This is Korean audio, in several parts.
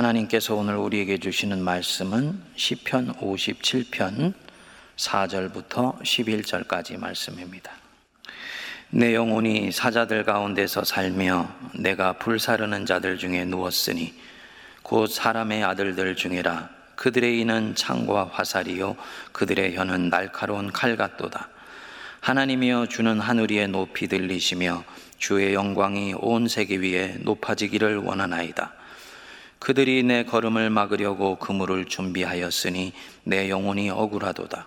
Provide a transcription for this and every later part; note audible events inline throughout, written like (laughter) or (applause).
하나님께서 오늘 우리에게 주시는 말씀은 시편 57편 4절부터 11절까지 말씀입니다. 내 영혼이 사자들 가운데서 살며 내가 불사르는 자들 중에 누웠으니 곧 사람의 아들들 중에라. 그들의 이는 창과 화살이요 그들의 혀는 날카로운 칼 같도다. 하나님이여 주는 하늘 위에 높이 들리시며 주의 영광이 온 세계 위에 높아지기를 원하나이다 그들이 내 걸음을 막으려고 그물을 준비하였으니 내 영혼이 억울하도다.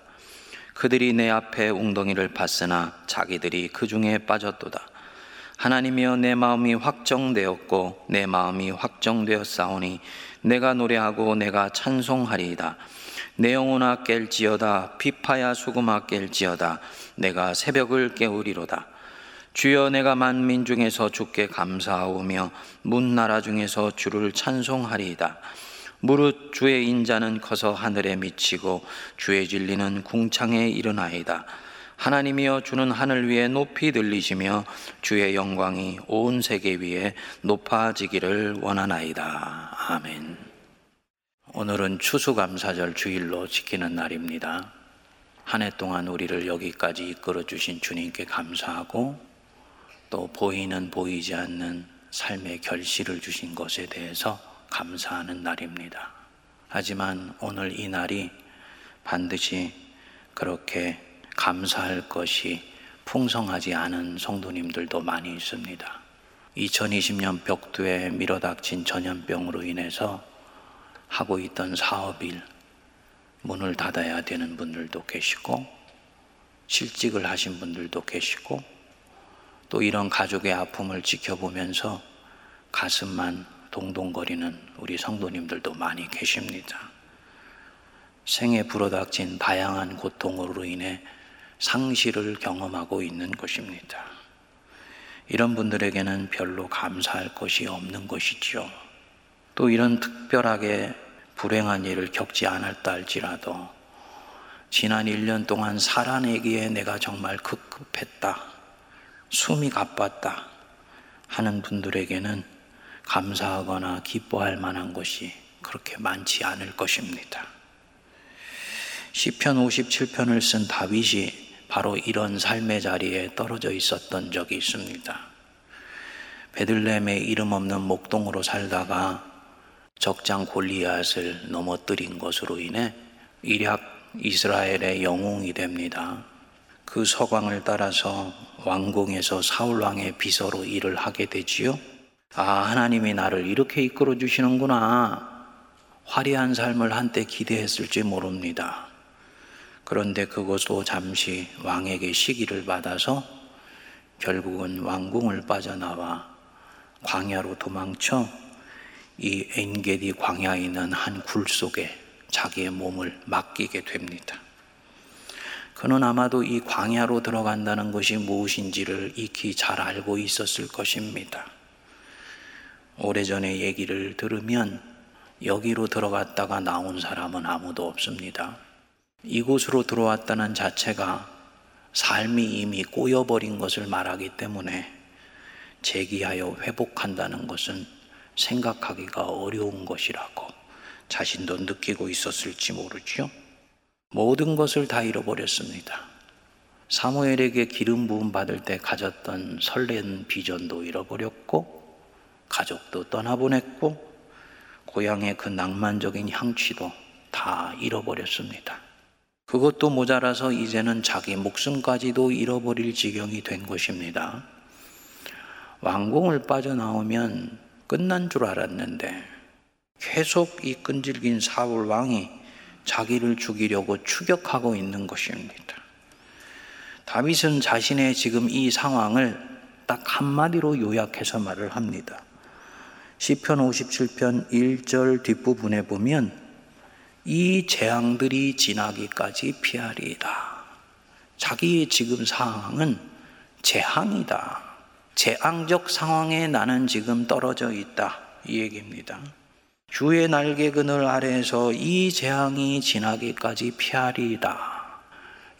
그들이 내 앞에 웅덩이를 봤으나 자기들이 그 중에 빠졌도다. 하나님이여 내 마음이 확정되었고 내 마음이 확정되었사오니 내가 노래하고 내가 찬송하리이다. 내 영혼아 깰지어다 비파야 수금아 깰지어다 내가 새벽을 깨우리로다. 주여 내가 만민 중에서 주께 감사하오며 문 나라 중에서 주를 찬송하리이다. 무릇 주의 인자는 커서 하늘에 미치고 주의 진리는 궁창에 이르나이다. 하나님이여 주는 하늘 위에 높이 들리시며 주의 영광이 온 세계 위에 높아지기를 원하나이다. 아멘. 오늘은 추수감사절 주일로 지키는 날입니다. 한 해 동안 우리를 여기까지 이끌어 주신 주님께 감사하고 또 보이는 보이지 않는 삶의 결실을 주신 것에 대해서 감사하는 날입니다. 하지만 오늘 이 날이 반드시 그렇게 감사할 것이 풍성하지 않은 성도님들도 많이 있습니다. 2020년 벽두에 밀어닥친 전염병으로 인해서 하고 있던 사업일 문을 닫아야 되는 분들도 계시고 실직을 하신 분들도 계시고 또 이런 가족의 아픔을 지켜보면서 가슴만 동동거리는 우리 성도님들도 많이 계십니다. 생에 불어닥친 다양한 고통으로 인해 상실을 경험하고 있는 것입니다. 이런 분들에게는 별로 감사할 것이 없는 것이지요. 또 이런 특별하게 불행한 일을 겪지 않았다 할지라도 지난 1년 동안 살아내기에 내가 정말 급급했다. 숨이 가빴다 하는 분들에게는 감사하거나 기뻐할 만한 것이 그렇게 많지 않을 것입니다. 시편 57편을 쓴 다윗이 바로 이런 삶의 자리에 떨어져 있었던 적이 있습니다. 베들레헴의 이름 없는 목동으로 살다가 적장 골리앗을 넘어뜨린 것으로 인해 일약 이스라엘의 영웅이 됩니다. 그 서광을 따라서 왕궁에서 사울 왕의 비서로 일을 하게 되지요. 아, 하나님이 나를 이렇게 이끌어 주시는구나. 화려한 삶을 한때 기대했을지 모릅니다. 그런데 그것도 잠시 왕에게 시기를 받아서 결국은 왕궁을 빠져나와 광야로 도망쳐 이 엔게디 광야에 있는 한 굴 속에 자기의 몸을 맡기게 됩니다. 그는 아마도 이 광야로 들어간다는 것이 무엇인지를 익히 잘 알고 있었을 것입니다. 오래전에 얘기를 들으면 여기로 들어갔다가 나온 사람은 아무도 없습니다. 이곳으로 들어왔다는 자체가 삶이 이미 꼬여버린 것을 말하기 때문에 재기하여 회복한다는 것은 생각하기가 어려운 것이라고 자신도 느끼고 있었을지 모르지요. 모든 것을 다 잃어버렸습니다. 사무엘에게 기름 부음 받을 때 가졌던 설레는 비전도 잃어버렸고 가족도 떠나보냈고 고향의 그 낭만적인 향취도 다 잃어버렸습니다. 그것도 모자라서 이제는 자기 목숨까지도 잃어버릴 지경이 된 것입니다. 왕궁을 빠져나오면 끝난 줄 알았는데 계속 이 끈질긴 사울 왕이 자기를 죽이려고 추격하고 있는 것입니다. 다윗은 자신의 지금 이 상황을 딱 한마디로 요약해서 말을 합니다. 시편 57편 1절 뒷부분에 보면 이 재앙들이 지나기까지 피하리이다. 자기의 지금 상황은 재앙이다. 재앙적 상황에 나는 지금 떨어져 있다. 이 얘기입니다. 주의 날개 그늘 아래에서 이 재앙이 지나기까지 피하리이다.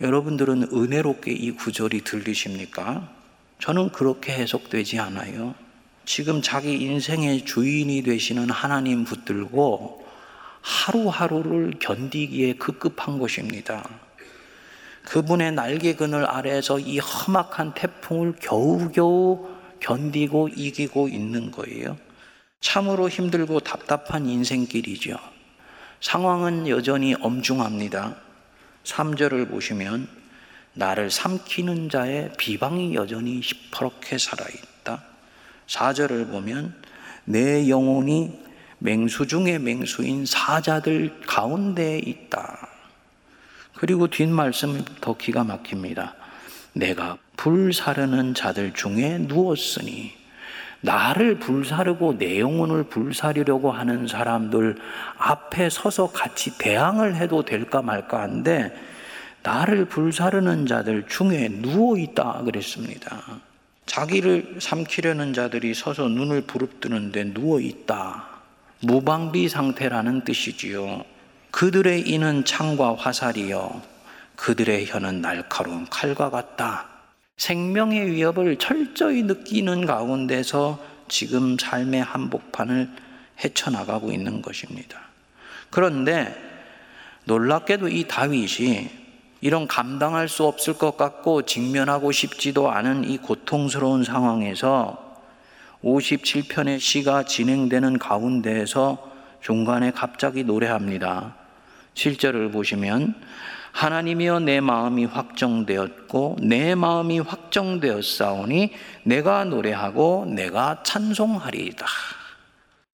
여러분들은 은혜롭게 이 구절이 들리십니까? 저는 그렇게 해석되지 않아요. 지금 자기 인생의 주인이 되시는 하나님 붙들고 하루하루를 견디기에 급급한 것입니다. 그분의 날개 그늘 아래에서 이 험악한 태풍을 겨우겨우 견디고 이기고 있는 거예요. 참으로 힘들고 답답한 인생길이죠. 상황은 여전히 엄중합니다. 3절을 보시면 나를 삼키는 자의 비방이 여전히 시퍼렇게 살아있다. 4절을 보면 내 영혼이 맹수 중에 맹수인 사자들 가운데 있다. 그리고 뒷말씀 더 기가 막힙니다. 내가 불사르는 자들 중에 누웠으니 나를 불사르고 내 영혼을 불사르려고 하는 사람들 앞에 서서 같이 대항을 해도 될까 말까 한데 나를 불사르는 자들 중에 누워 있다 그랬습니다. 자기를 삼키려는 자들이 서서 눈을 부릅뜨는데 누워 있다. 무방비 상태라는 뜻이지요. 그들의 이는 창과 화살이요. 그들의 혀는 날카로운 칼과 같다. 생명의 위협을 철저히 느끼는 가운데서 지금 삶의 한복판을 헤쳐나가고 있는 것입니다. 그런데 놀랍게도 이 다윗이 이런 감당할 수 없을 것 같고 직면하고 싶지도 않은 이 고통스러운 상황에서 57편의 시가 진행되는 가운데에서 중간에 갑자기 노래합니다. 7절을 보시면 하나님이여 내 마음이 확정되었고 내 마음이 확정되었사오니 내가 노래하고 내가 찬송하리이다.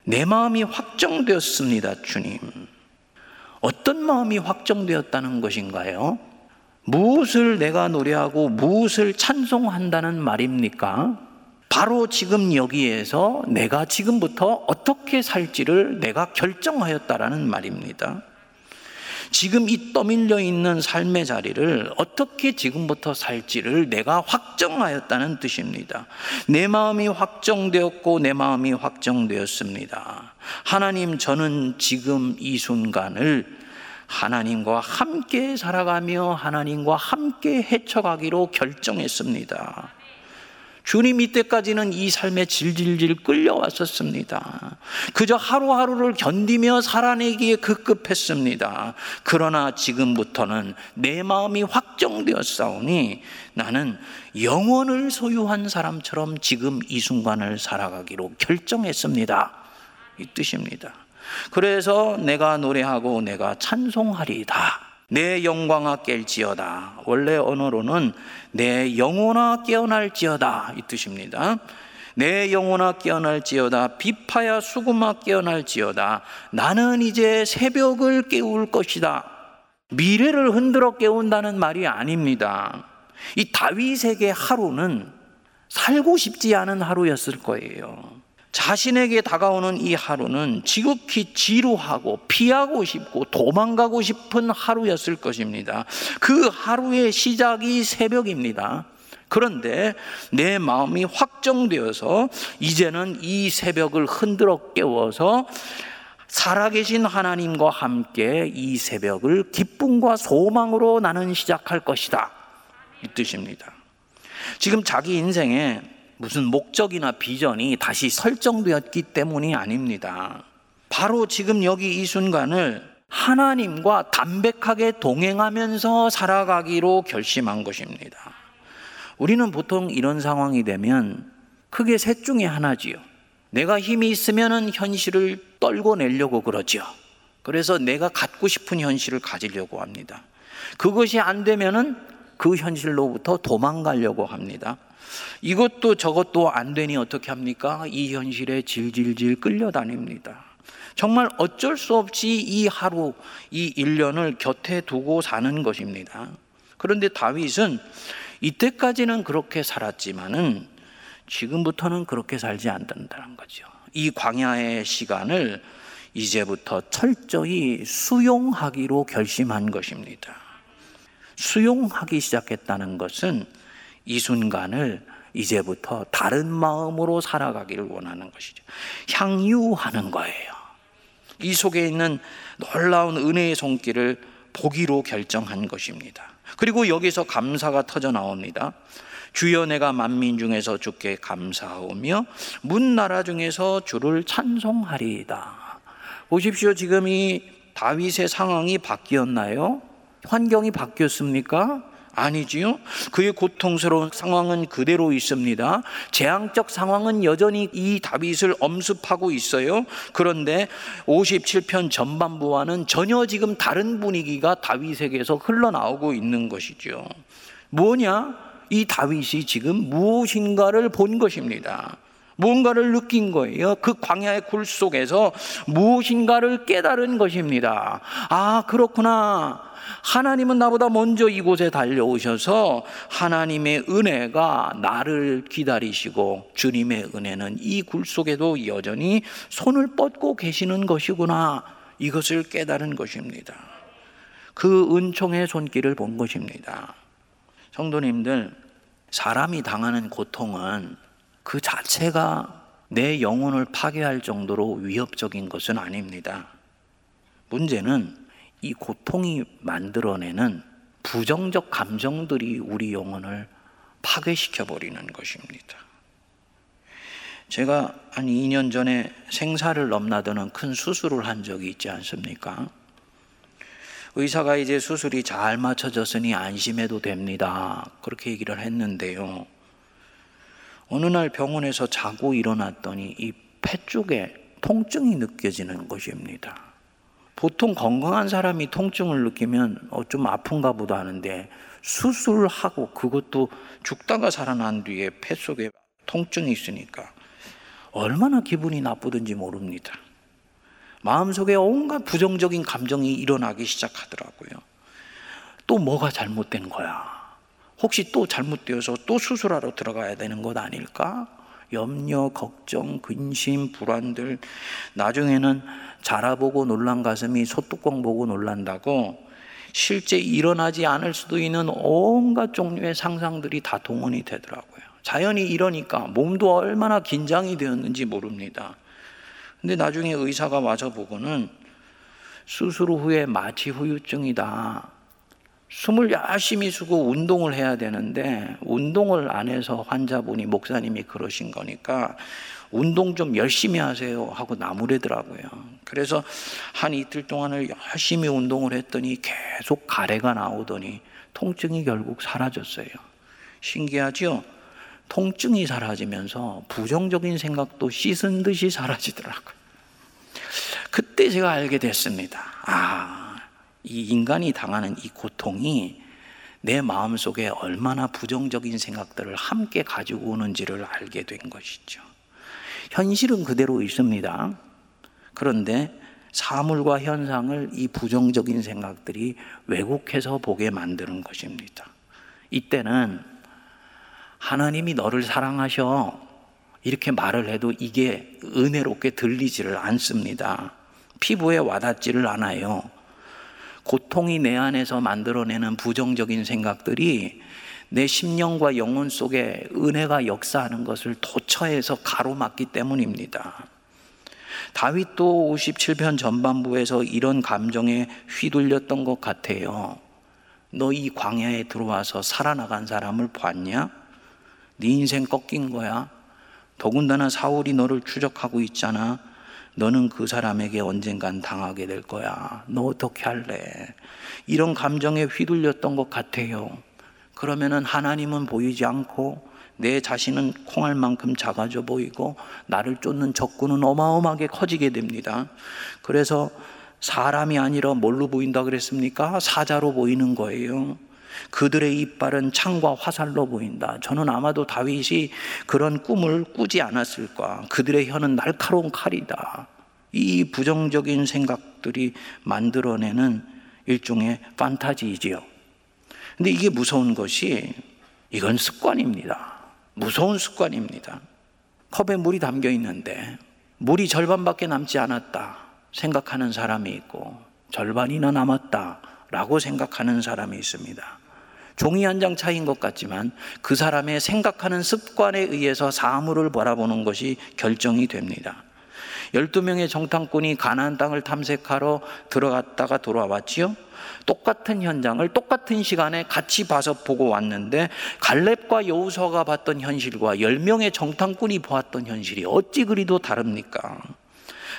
내 마음이 확정되었습니다, 주님. 어떤 마음이 확정되었다는 것인가요? 무엇을 내가 노래하고 무엇을 찬송한다는 말입니까? 바로 지금 여기에서 내가 지금부터 어떻게 살지를 내가 결정하였다라는 말입니다. 지금 이 떠밀려 있는 삶의 자리를 어떻게 지금부터 살지를 내가 확정하였다는 뜻입니다. 내 마음이 확정되었고 내 마음이 확정되었습니다. 하나님, 저는 지금 이 순간을 하나님과 함께 살아가며 하나님과 함께 헤쳐가기로 결정했습니다. 주님 이때까지는 이 삶에 질질질 끌려왔었습니다. 그저 하루하루를 견디며 살아내기에 급급했습니다. 그러나 지금부터는 내 마음이 확정되었사오니 나는 영원을 소유한 사람처럼 지금 이 순간을 살아가기로 결정했습니다. 이 뜻입니다. 그래서 내가 노래하고 내가 찬송하리이다. 내 영광아 깰지어다. 원래 언어로는 내 영혼아 깨어날지어다. 이 뜻입니다. 내 영혼아 깨어날지어다. 비파야 수금아 깨어날지어다. 나는 이제 새벽을 깨울 것이다. 미래를 흔들어 깨운다는 말이 아닙니다. 이 다윗에게 하루는 살고 싶지 않은 하루였을 거예요. 자신에게 다가오는 이 하루는 지극히 지루하고 피하고 싶고 도망가고 싶은 하루였을 것입니다. 그 하루의 시작이 새벽입니다. 그런데 내 마음이 확정되어서 이제는 이 새벽을 흔들어 깨워서 살아계신 하나님과 함께 이 새벽을 기쁨과 소망으로 나는 시작할 것이다. 이 뜻입니다. 지금 자기 인생에 무슨 목적이나 비전이 다시 설정되었기 때문이 아닙니다. 바로 지금 여기 이 순간을 하나님과 담백하게 동행하면서 살아가기로 결심한 것입니다. 우리는 보통 이런 상황이 되면 크게 셋 중에 하나지요. 내가 힘이 있으면 현실을 떨고 내려고 그러죠. 그래서 내가 갖고 싶은 현실을 가지려고 합니다. 그것이 안 되면은 그 현실로부터 도망가려고 합니다. 이것도 저것도 안 되니 어떻게 합니까? 이 현실에 질질질 끌려다닙니다. 정말 어쩔 수 없이 이 하루, 이 1년을 곁에 두고 사는 것입니다. 그런데 다윗은 이때까지는 그렇게 살았지만은 지금부터는 그렇게 살지 않는다는 거죠. 이 광야의 시간을 이제부터 철저히 수용하기로 결심한 것입니다. 수용하기 시작했다는 것은 이 순간을 이제부터 다른 마음으로 살아가기를 원하는 것이죠. 향유하는 거예요. 이 속에 있는 놀라운 은혜의 손길을 보기로 결정한 것입니다. 그리고 여기서 감사가 터져 나옵니다. 주여 내가 만민 중에서 주께 감사하오며 문 나라 중에서 주를 찬송하리이다. 보십시오. 지금 이 다윗의 상황이 바뀌었나요? 환경이 바뀌었습니까? 아니지요. 그의 고통스러운 상황은 그대로 있습니다. 재앙적 상황은 여전히 이 다윗을 엄습하고 있어요. 그런데 57편 전반부와는 전혀 지금 다른 분위기가 다윗에게서 흘러나오고 있는 것이죠. 뭐냐? 이 다윗이 지금 무엇인가를 본 것입니다. 무언가를 느낀 거예요. 그 광야의 굴 속에서 무엇인가를 깨달은 것입니다. 아, 그렇구나. 하나님은 나보다 먼저 이곳에 달려오셔서 하나님의 은혜가 나를 기다리시고 주님의 은혜는 이 굴 속에도 여전히 손을 뻗고 계시는 것이구나. 이것을 깨달은 것입니다. 그 은총의 손길을 본 것입니다. 성도님들, 사람이 당하는 고통은 그 자체가 내 영혼을 파괴할 정도로 위협적인 것은 아닙니다. 문제는 이 고통이 만들어내는 부정적 감정들이 우리 영혼을 파괴시켜 버리는 것입니다. 제가 한 2년 전에 생사를 넘나드는 큰 수술을 한 적이 있지 않습니까? 의사가 이제 수술이 잘 맞춰졌으니 안심해도 됩니다. 그렇게 얘기를 했는데요. 어느 날 병원에서 자고 일어났더니 이 폐 쪽에 통증이 느껴지는 것입니다. 보통 건강한 사람이 통증을 느끼면 어, 좀 아픈가 보다 하는데 수술하고 그것도 죽다가 살아난 뒤에 폐 속에 통증이 있으니까 얼마나 기분이 나쁘든지 모릅니다. 마음속에 온갖 부정적인 감정이 일어나기 시작하더라고요. 또 뭐가 잘못된 거야? 혹시 또 잘못되어서 또 수술하러 들어가야 되는 것 아닐까? 염려, 걱정, 근심, 불안들 나중에는 자라보고 놀란 가슴이 소뚜껑 보고 놀란다고 실제 일어나지 않을 수도 있는 온갖 종류의 상상들이 다 동원이 되더라고요. 자연이 이러니까 몸도 얼마나 긴장이 되었는지 모릅니다. 근데 나중에 의사가 와서 보고는 수술 후에 마취 후유증이다. 숨을 열심히 쉬고 운동을 해야 되는데 운동을 안 해서 환자분이 목사님이 그러신 거니까 운동 좀 열심히 하세요 하고 나무래더라고요. 그래서 한 이틀 동안을 열심히 운동을 했더니 계속 가래가 나오더니 통증이 결국 사라졌어요. 신기하죠? 통증이 사라지면서 부정적인 생각도 씻은 듯이 사라지더라고요. 그때 제가 알게 됐습니다. 아, 이 인간이 당하는 이 고통이 내 마음 속에 얼마나 부정적인 생각들을 함께 가지고 오는지를 알게 된 것이죠. 현실은 그대로 있습니다. 그런데 사물과 현상을 이 부정적인 생각들이 왜곡해서 보게 만드는 것입니다. 이때는 하나님이 너를 사랑하셔. 이렇게 말을 해도 이게 은혜롭게 들리지를 않습니다. 피부에 와닿지를 않아요. 고통이 내 안에서 만들어내는 부정적인 생각들이 내 심령과 영혼 속에 은혜가 역사하는 것을 도처에서 가로막기 때문입니다. 다윗도 57편 전반부에서 이런 감정에 휘둘렸던 것 같아요. 너 이 광야에 들어와서 살아나간 사람을 봤냐? 네 인생 꺾인 거야. 더군다나 사울이 너를 추적하고 있잖아. 너는 그 사람에게 언젠간 당하게 될 거야. 너 어떻게 할래? 이런 감정에 휘둘렸던 것 같아요. 그러면은 하나님은 보이지 않고 내 자신은 콩알 만큼 작아져 보이고 나를 쫓는 적군은 어마어마하게 커지게 됩니다. 그래서 사람이 아니라 뭘로 보인다 그랬습니까? 사자로 보이는 거예요. 그들의 이빨은 창과 화살로 보인다. 저는 아마도 다윗이 그런 꿈을 꾸지 않았을까. 그들의 혀는 날카로운 칼이다. 이 부정적인 생각들이 만들어내는 일종의 판타지이지요. 근데 이게 무서운 것이 이건 습관입니다. 무서운 습관입니다. 컵에 물이 담겨 있는데 물이 절반밖에 남지 않았다 생각하는 사람이 있고 절반이나 남았다 라고 생각하는 사람이 있습니다. 종이 한 장 차이인 것 같지만 그 사람의 생각하는 습관에 의해서 사물을 바라보는 것이 결정이 됩니다. 12명의 정탐꾼이 가나안 땅을 탐색하러 들어갔다가 돌아왔지요. 똑같은 현장을 똑같은 시간에 같이 봐서 보고 왔는데 갈렙과 여우수아가 봤던 현실과 10명의 정탐꾼이 보았던 현실이 어찌 그리도 다릅니까?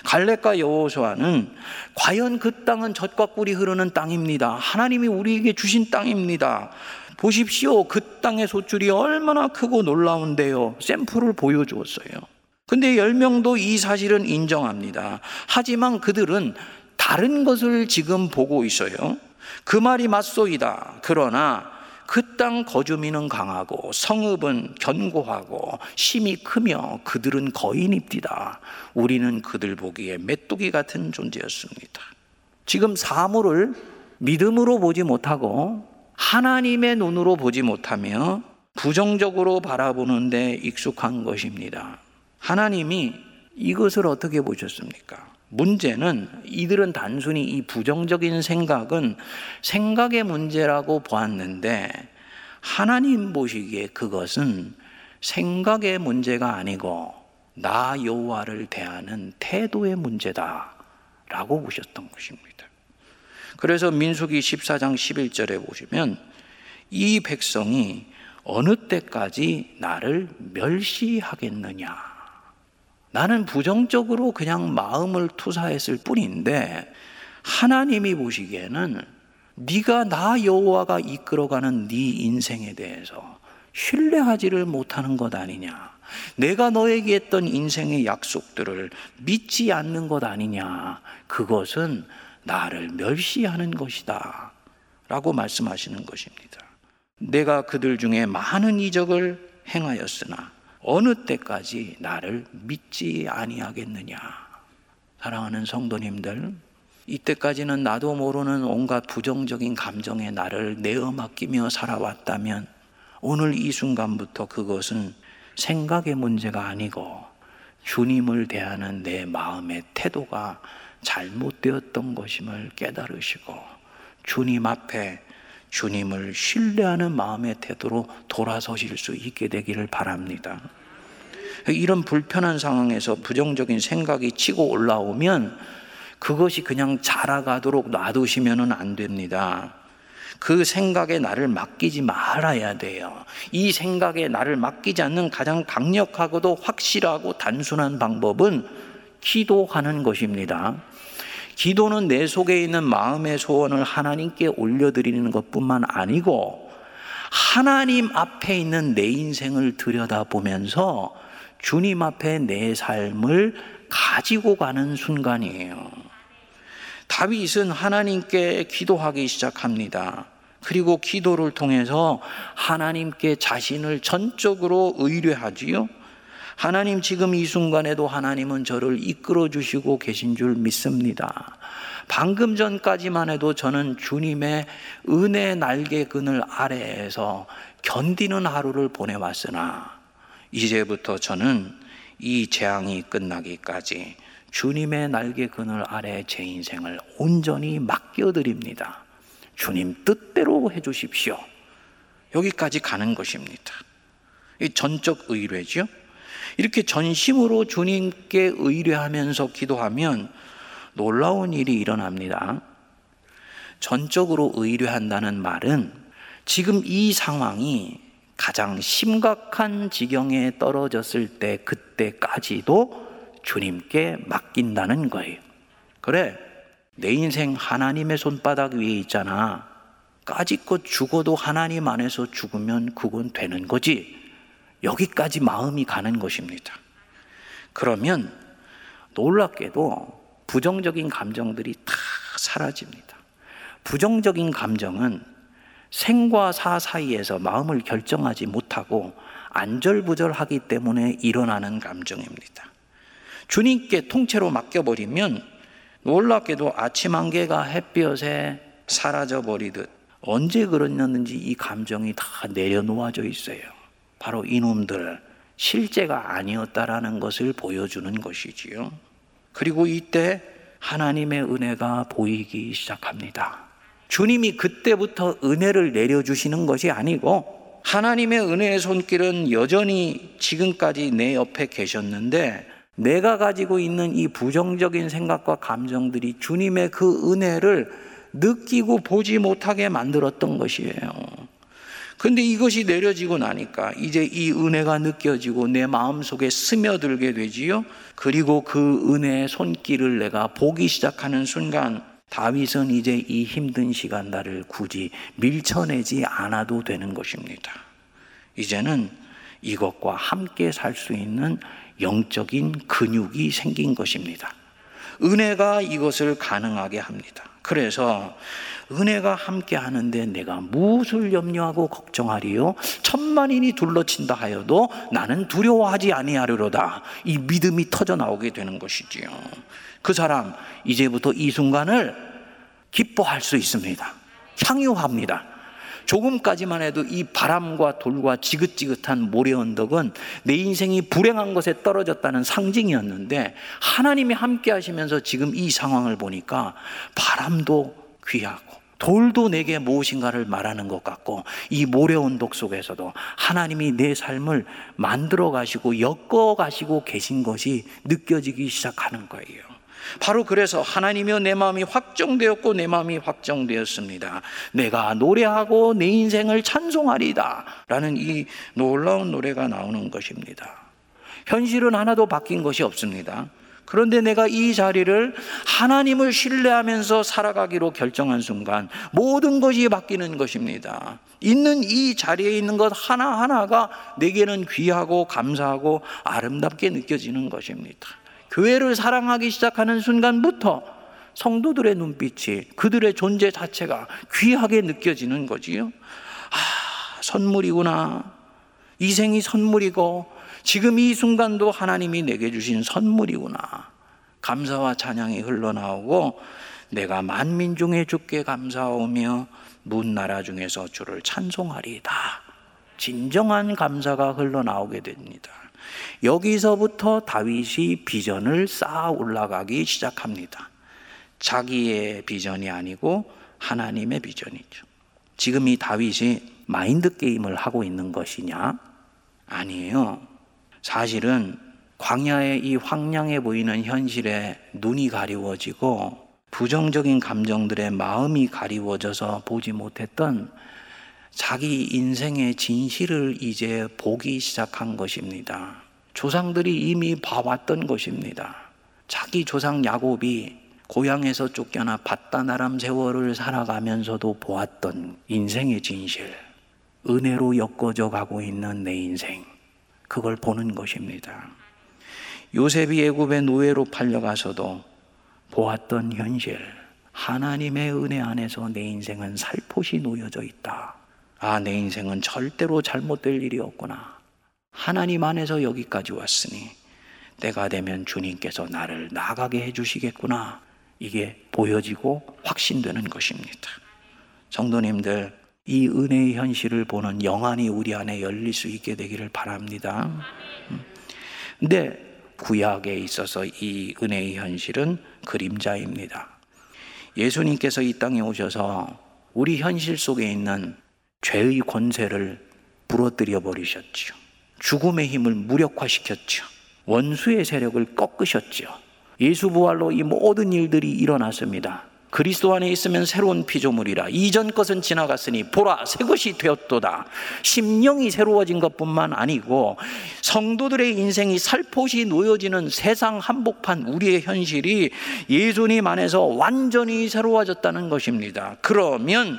갈렙과 여호수아는 과연 그 땅은 젖과 꿀이 흐르는 땅입니다. 하나님이 우리에게 주신 땅입니다. 보십시오. 그 땅의 소출이 얼마나 크고 놀라운데요. 샘플을 보여주었어요. 근데 10명도 이 사실은 인정합니다. 하지만 그들은 다른 것을 지금 보고 있어요. 그 말이 맞소이다. 그러나 그 땅 거주민은 강하고 성읍은 견고하고 심이 크며 그들은 거인입디다. 우리는 그들 보기에 메뚜기 같은 존재였습니다. 지금 사물을 믿음으로 보지 못하고 하나님의 눈으로 보지 못하며 부정적으로 바라보는데 익숙한 것입니다. 하나님이 이것을 어떻게 보셨습니까? 문제는 이들은 단순히 이 부정적인 생각은 생각의 문제라고 보았는데 하나님 보시기에 그것은 생각의 문제가 아니고 나 여호와를 대하는 태도의 문제다라고 보셨던 것입니다. 그래서 민수기 14장 11절에 보시면 이 백성이 어느 때까지 나를 멸시하겠느냐 나는 부정적으로 그냥 마음을 투사했을 뿐인데 하나님이 보시기에는 네가 나 여호와가 이끌어가는 네 인생에 대해서 신뢰하지를 못하는 것 아니냐. 내가 너에게 했던 인생의 약속들을 믿지 않는 것 아니냐. 그것은 나를 멸시하는 것이다. 라고 말씀하시는 것입니다. 내가 그들 중에 많은 이적을 행하였으나 어느 때까지 나를 믿지 아니하겠느냐. 사랑하는 성도님들, 이때까지는 나도 모르는 온갖 부정적인 감정에 나를 내어 맡기며 살아왔다면 오늘 이 순간부터 그것은 생각의 문제가 아니고 주님을 대하는 내 마음의 태도가 잘못되었던 것임을 깨달으시고 주님 앞에 주님을 신뢰하는 마음의 태도로 돌아서실 수 있게 되기를 바랍니다. 이런 불편한 상황에서 부정적인 생각이 치고 올라오면 그것이 그냥 자라가도록 놔두시면 안 됩니다. 그 생각에 나를 맡기지 말아야 돼요. 이 생각에 나를 맡기지 않는 가장 강력하고도 확실하고 단순한 방법은 기도하는 것입니다. 기도는 내 속에 있는 마음의 소원을 하나님께 올려드리는 것 뿐만 아니고 하나님 앞에 있는 내 인생을 들여다보면서 주님 앞에 내 삶을 가지고 가는 순간이에요. 다윗은 하나님께 기도하기 시작합니다. 그리고 기도를 통해서 하나님께 자신을 전적으로 의뢰하지요. 하나님 지금 이 순간에도 하나님은 저를 이끌어 주시고 계신 줄 믿습니다. 방금 전까지만 해도 저는 주님의 은혜 날개 그늘 아래에서 견디는 하루를 보내왔으나 이제부터 저는 이 재앙이 끝나기까지 주님의 날개 그늘 아래 제 인생을 온전히 맡겨드립니다. 주님 뜻대로 해주십시오. 여기까지 가는 것입니다. 이 전적 의뢰죠. 이렇게 전심으로 주님께 의뢰하면서 기도하면 놀라운 일이 일어납니다. 전적으로 의뢰한다는 말은 지금 이 상황이 가장 심각한 지경에 떨어졌을 때 그때까지도 주님께 맡긴다는 거예요. 그래, 내 인생 하나님의 손바닥 위에 있잖아. 까짓것 죽어도 하나님 안에서 죽으면 그건 되는 거지. 여기까지 마음이 가는 것입니다. 그러면 놀랍게도 부정적인 감정들이 다 사라집니다. 부정적인 감정은 생과 사 사이에서 마음을 결정하지 못하고 안절부절하기 때문에 일어나는 감정입니다. 주님께 통째로 맡겨버리면 놀랍게도 아침 안개가 햇볕에 사라져 버리듯 언제 그랬는지 이 감정이 다 내려놓아져 있어요. 바로 이놈들 실제가 아니었다라는 것을 보여주는 것이지요. 그리고 이때 하나님의 은혜가 보이기 시작합니다. 주님이 그때부터 은혜를 내려주시는 것이 아니고 하나님의 은혜의 손길은 여전히 지금까지 내 옆에 계셨는데 내가 가지고 있는 이 부정적인 생각과 감정들이 주님의 그 은혜를 느끼고 보지 못하게 만들었던 것이에요. 근데 이것이 내려지고 나니까 이제 이 은혜가 느껴지고 내 마음 속에 스며들게 되지요. 그리고 그 은혜의 손길을 내가 보기 시작하는 순간 다윗은 이제 이 힘든 시간 나를 굳이 밀쳐내지 않아도 되는 것입니다. 이제는 이것과 함께 살 수 있는 영적인 근육이 생긴 것입니다. 은혜가 이것을 가능하게 합니다. 그래서 은혜가 함께 하는데 내가 무엇을 염려하고 걱정하리요? 천만인이 둘러친다 하여도 나는 두려워하지 아니하리로다. 이 믿음이 터져 나오게 되는 것이지요. 그 사람 이제부터 이 순간을 기뻐할 수 있습니다. 향유합니다. 조금까지만 해도 이 바람과 돌과 지긋지긋한 모래 언덕은 내 인생이 불행한 것에 떨어졌다는 상징이었는데 하나님이 함께 하시면서 지금 이 상황을 보니까 바람도 귀하고 돌도 내게 무엇인가를 말하는 것 같고 이 모래 언덕 속에서도 하나님이 내 삶을 만들어 가시고 엮어 가시고 계신 것이 느껴지기 시작하는 거예요. 바로 그래서 하나님이여 내 마음이 확정되었고 내 마음이 확정되었습니다. 내가 노래하고 내 인생을 찬송하리다. 라는 이 놀라운 노래가 나오는 것입니다. 현실은 하나도 바뀐 것이 없습니다. 그런데 내가 이 자리를 하나님을 신뢰하면서 살아가기로 결정한 순간 모든 것이 바뀌는 것입니다. 있는 이 자리에 있는 것 하나하나가 내게는 귀하고 감사하고 아름답게 느껴지는 것입니다. 교회를 사랑하기 시작하는 순간부터 성도들의 눈빛이 그들의 존재 자체가 귀하게 느껴지는 거지요. 아, 선물이구나. 이 생이 선물이고 지금 이 순간도 하나님이 내게 주신 선물이구나. 감사와 찬양이 흘러나오고 내가 만민 중에 주께 감사하며 문 나라 중에서 주를 찬송하리다. 진정한 감사가 흘러나오게 됩니다. 여기서부터 다윗이 비전을 쌓아 올라가기 시작합니다. 자기의 비전이 아니고 하나님의 비전이죠. 지금 이 다윗이 마인드 게임을 하고 있는 것이냐? 아니에요. 사실은 광야의 이 황량해 보이는 현실에 눈이 가리워지고 부정적인 감정들의 마음이 가리워져서 보지 못했던 자기 인생의 진실을 이제 보기 시작한 것입니다. 조상들이 이미 봐왔던 것입니다. 자기 조상 야곱이 고향에서 쫓겨나 바다나람 세월을 살아가면서도 보았던 인생의 진실, 은혜로 엮어져 가고 있는 내 인생, 그걸 보는 것입니다. 요셉이 애굽의 노예로 팔려가서도 보았던 현실, 하나님의 은혜 안에서 내 인생은 살포시 놓여져 있다. 아, 내 인생은 절대로 잘못될 일이 없구나. 하나님 안에서 여기까지 왔으니 때가 되면 주님께서 나를 나가게 해주시겠구나. 이게 보여지고 확신되는 것입니다. 성도님들, 이 은혜의 현실을 보는 영안이 우리 안에 열릴 수 있게 되기를 바랍니다. 음. 근데 구약에 있어서 이 은혜의 현실은 그림자입니다. 예수님께서 이 땅에 오셔서 우리 현실 속에 있는 죄의 권세를 부러뜨려 버리셨죠. 죽음의 힘을 무력화시켰죠. 원수의 세력을 꺾으셨죠. 예수 부활로 이 모든 일들이 일어났습니다. 그리스도 안에 있으면 새로운 피조물이라 이전 것은 지나갔으니 보라 새 것이 되었도다. 심령이 새로워진 것뿐만 아니고 성도들의 인생이 살포시 놓여지는 세상 한복판 우리의 현실이 예수님 안에서 완전히 새로워졌다는 것입니다. 그러면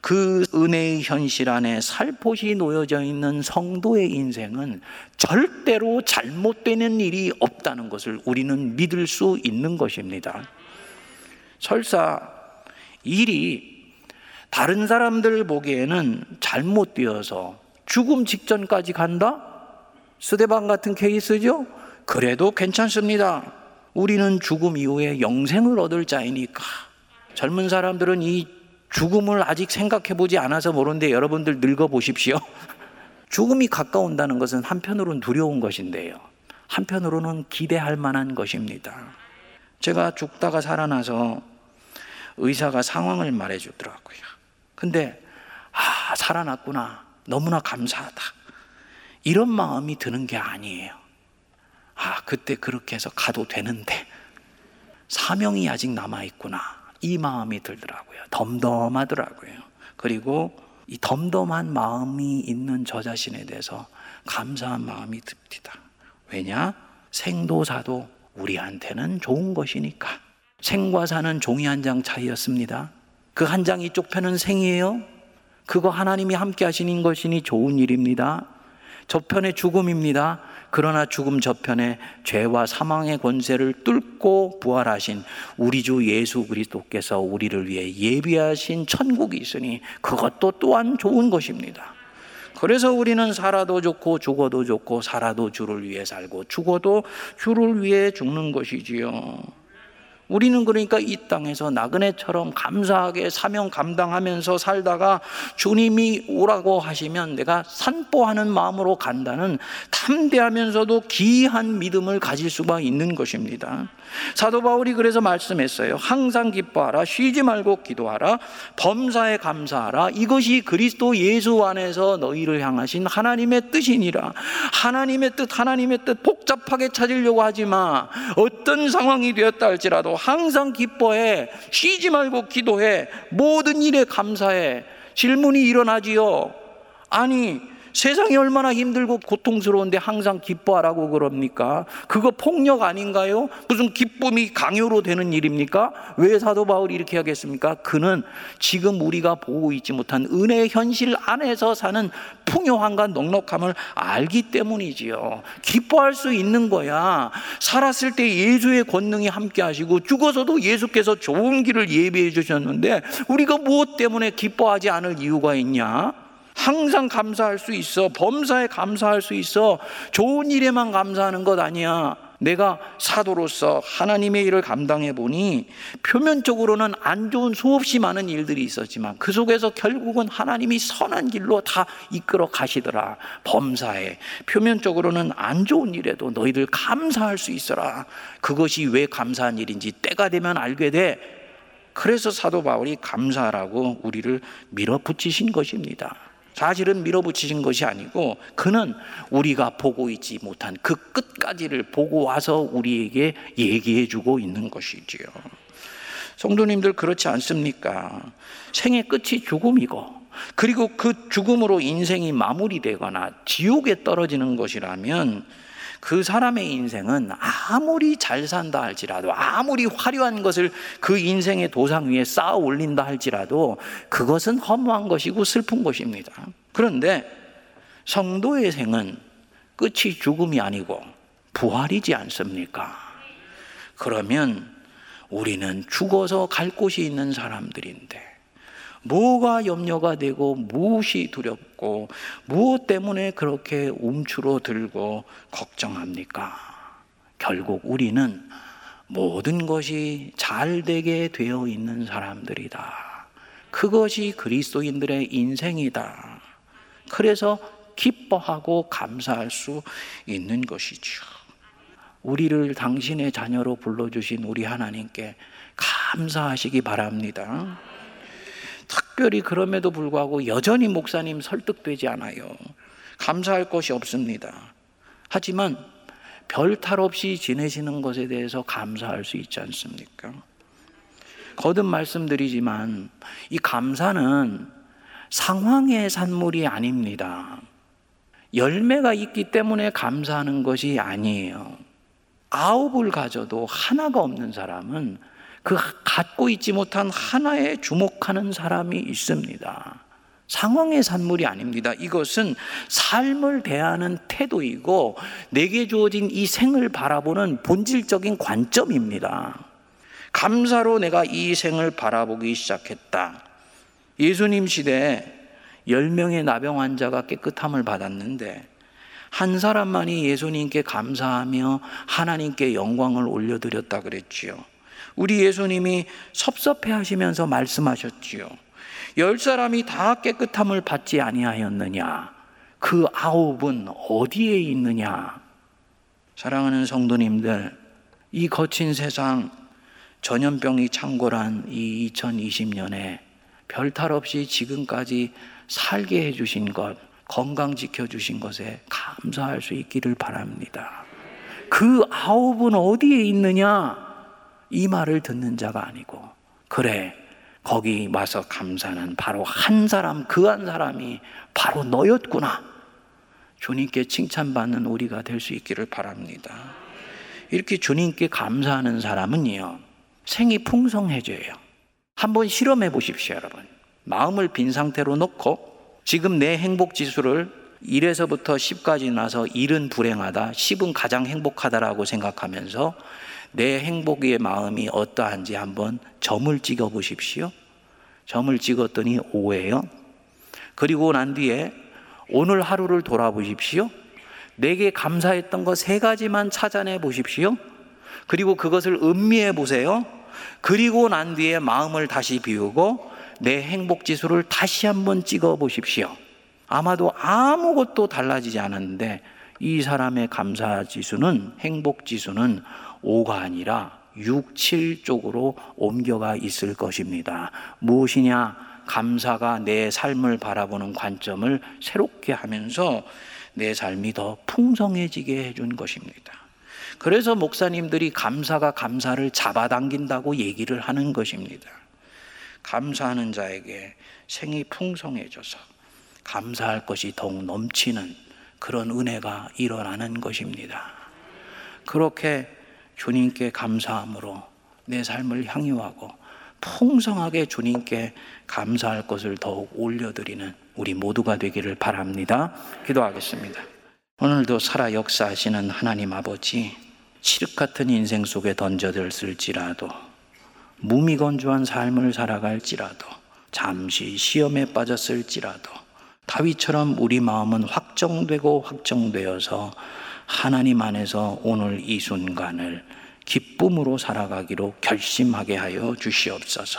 그 은혜의 현실 안에 살포시 놓여져 있는 성도의 인생은 절대로 잘못되는 일이 없다는 것을 우리는 믿을 수 있는 것입니다. 설사 일이 다른 사람들 보기에는 잘못되어서 죽음 직전까지 간다? 스데반 같은 케이스죠? 그래도 괜찮습니다. 우리는 죽음 이후에 영생을 얻을 자이니까. 젊은 사람들은 이 죽음을 아직 생각해 보지 않아서 모르는데 여러분들 늙어 보십시오. (laughs) 죽음이 가까운다는 것은 한편으로는 두려운 것인데요. 한편으로는 기대할 만한 것입니다. 제가 죽다가 살아나서 의사가 상황을 말해 주더라고요. 근데, 아, 살아났구나. 너무나 감사하다. 이런 마음이 드는 게 아니에요. 아, 그때 그렇게 해서 가도 되는데 사명이 아직 남아있구나. 이 마음이 들더라고요. 덤덤하더라고요. 그리고 이 덤덤한 마음이 있는 저 자신에 대해서 감사한 마음이 듭니다. 왜냐? 생도사도 우리한테는 좋은 것이니까. 생과 사는 종이 한 장 차이였습니다. 그 한 장 이 쪽 편은 생이에요. 그거 하나님이 함께 하시는 것이니 좋은 일입니다. 저편의 죽음입니다. 그러나 죽음 저편에 죄와 사망의 권세를 뚫고 부활하신 우리 주 예수 그리스도께서 우리를 위해 예비하신 천국이 있으니 그것도 또한 좋은 것입니다. 그래서 우리는 살아도 좋고 죽어도 좋고 살아도 주를 위해 살고 죽어도 주를 위해 죽는 것이지요. 우리는 그러니까 이 땅에서 나그네처럼 감사하게 사명 감당하면서 살다가 주님이 오라고 하시면 내가 산보하는 마음으로 간다는 탐대하면서도 기이한 믿음을 가질 수가 있는 것입니다. 사도 바울이 그래서 말씀했어요. 항상 기뻐하라, 쉬지 말고 기도하라, 범사에 감사하라. 이것이 그리스도 예수 안에서 너희를 향하신 하나님의 뜻이니라. 하나님의 뜻, 하나님의 뜻 복잡하게 찾으려고 하지 마. 어떤 상황이 되었다 할지라도 항상 기뻐해. 쉬지 말고 기도해. 모든 일에 감사해. 질문이 일어나지요. 아니, 세상이 얼마나 힘들고 고통스러운데 항상 기뻐하라고 그럽니까? 그거 폭력 아닌가요? 무슨 기쁨이 강요로 되는 일입니까? 왜 사도 바울이 이렇게 하겠습니까? 그는 지금 우리가 보고 있지 못한 은혜의 현실 안에서 사는 풍요함과 넉넉함을 알기 때문이지요. 기뻐할 수 있는 거야. 살았을 때 예수의 권능이 함께 하시고 죽어서도 예수께서 좋은 길을 예비해 주셨는데 우리가 무엇 때문에 기뻐하지 않을 이유가 있냐? 항상 감사할 수 있어. 범사에 감사할 수 있어. 좋은 일에만 감사하는 것 아니야. 내가 사도로서 하나님의 일을 감당해 보니 표면적으로는 안 좋은 수없이 많은 일들이 있었지만 그 속에서 결국은 하나님이 선한 길로 다 이끌어 가시더라. 범사에 표면적으로는 안 좋은 일에도 너희들 감사할 수 있어라. 그것이 왜 감사한 일인지 때가 되면 알게 돼. 그래서 사도 바울이 감사라고 우리를 밀어붙이신 것입니다. 사실은 밀어붙이신 것이 아니고 그는 우리가 보고 있지 못한 그 끝까지를 보고 와서 우리에게 얘기해 주고 있는 것이지요. 성도님들 그렇지 않습니까? 생의 끝이 죽음이고 그리고 그 죽음으로 인생이 마무리되거나 지옥에 떨어지는 것이라면 그 사람의 인생은 아무리 잘 산다 할지라도 아무리 화려한 것을 그 인생의 도상 위에 쌓아 올린다 할지라도 그것은 허무한 것이고 슬픈 것입니다. 그런데 성도의 생은 끝이 죽음이 아니고 부활이지 않습니까? 그러면 우리는 죽어서 갈 곳이 있는 사람들인데 뭐가 염려가 되고 무엇이 두렵고 무엇 때문에 그렇게 움츠러들고 걱정합니까? 결국 우리는 모든 것이 잘 되게 되어 있는 사람들이다. 그것이 그리스도인들의 인생이다. 그래서 기뻐하고 감사할 수 있는 것이죠. 우리를 당신의 자녀로 불러주신 우리 하나님께 감사하시기 바랍니다. 특별히 그럼에도 불구하고 여전히 목사님 설득되지 않아요. 감사할 것이 없습니다. 하지만 별 탈 없이 지내시는 것에 대해서 감사할 수 있지 않습니까? 거듭 말씀드리지만 이 감사는 상황의 산물이 아닙니다. 열매가 있기 때문에 감사하는 것이 아니에요. 아홉을 가져도 하나가 없는 사람은 그 갖고 있지 못한 하나에 주목하는 사람이 있습니다. 상황의 산물이 아닙니다. 이것은 삶을 대하는 태도이고 내게 주어진 이 생을 바라보는 본질적인 관점입니다. 감사로 내가 이 생을 바라보기 시작했다. 예수님 시대에 10명의 나병 환자가 깨끗함을 받았는데 한 사람만이 예수님께 감사하며 하나님께 영광을 올려드렸다 그랬지요. 우리 예수님이 섭섭해 하시면서 말씀하셨지요. 열 사람이 다 깨끗함을 받지 아니하였느냐? 그 아홉은 어디에 있느냐? 사랑하는 성도님들, 이 거친 세상 전염병이 창궐한 이 2020년에 별탈 없이 지금까지 살게 해주신 것, 건강 지켜주신 것에 감사할 수 있기를 바랍니다. 그 아홉은 어디에 있느냐? 이 말을 듣는 자가 아니고, 그래, 거기 와서 감사는 바로 한 사람, 그 한 사람이 바로 너였구나. 주님께 칭찬받는 우리가 될 수 있기를 바랍니다. 이렇게 주님께 감사하는 사람은요, 생이 풍성해져요. 한번 실험해 보십시오, 여러분. 마음을 빈 상태로 놓고 지금 내 행복 지수를 1에서부터 10까지 나서 1은 불행하다, 10은 가장 행복하다라고 생각하면서 내 행복의 마음이 어떠한지 한번 점을 찍어 보십시오. 점을 찍었더니 5예요. 그리고 난 뒤에 오늘 하루를 돌아보십시오. 내게 감사했던 거세 가지만 찾아내 보십시오. 그리고 그것을 음미해 보세요. 그리고 난 뒤에 마음을 다시 비우고 내 행복 지수를 다시 한번 찍어 보십시오. 아마도 아무것도 달라지지 않았는데 이 사람의 감사 지수는 행복 지수는 5가 아니라 6, 7 쪽으로 옮겨가 있을 것입니다. 무엇이냐? 감사가 내 삶을 바라보는 관점을 새롭게 하면서 내 삶이 더 풍성해지게 해준 것입니다. 그래서 목사님들이 감사가 감사를 잡아당긴다고 얘기를 하는 것입니다. 감사하는 자에게 생이 풍성해져서 감사할 것이 더욱 넘치는 그런 은혜가 일어나는 것입니다. 그렇게 주님께 감사함으로 내 삶을 향유하고 풍성하게 주님께 감사할 것을 더욱 올려드리는 우리 모두가 되기를 바랍니다. 기도하겠습니다. 오늘도 살아 역사하시는 하나님 아버지, 칠흑 같은 인생 속에 던져들었을지라도, 무미건조한 삶을 살아갈지라도, 잠시 시험에 빠졌을지라도, 다윗처럼 우리 마음은 확정되고 확정되어서 하나님 안에서 오늘 이 순간을 기쁨으로 살아가기로 결심하게 하여 주시옵소서.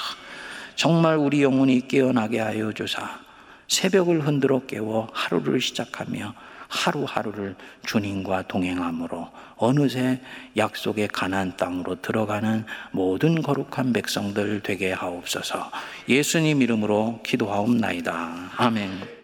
정말 우리 영혼이 깨어나게 하여 주사 새벽을 흔들어 깨워 하루를 시작하며 하루하루를 주님과 동행함으로 어느새 약속의 가나안 땅으로 들어가는 모든 거룩한 백성들 되게 하옵소서. 예수님 이름으로 기도하옵나이다. 아멘.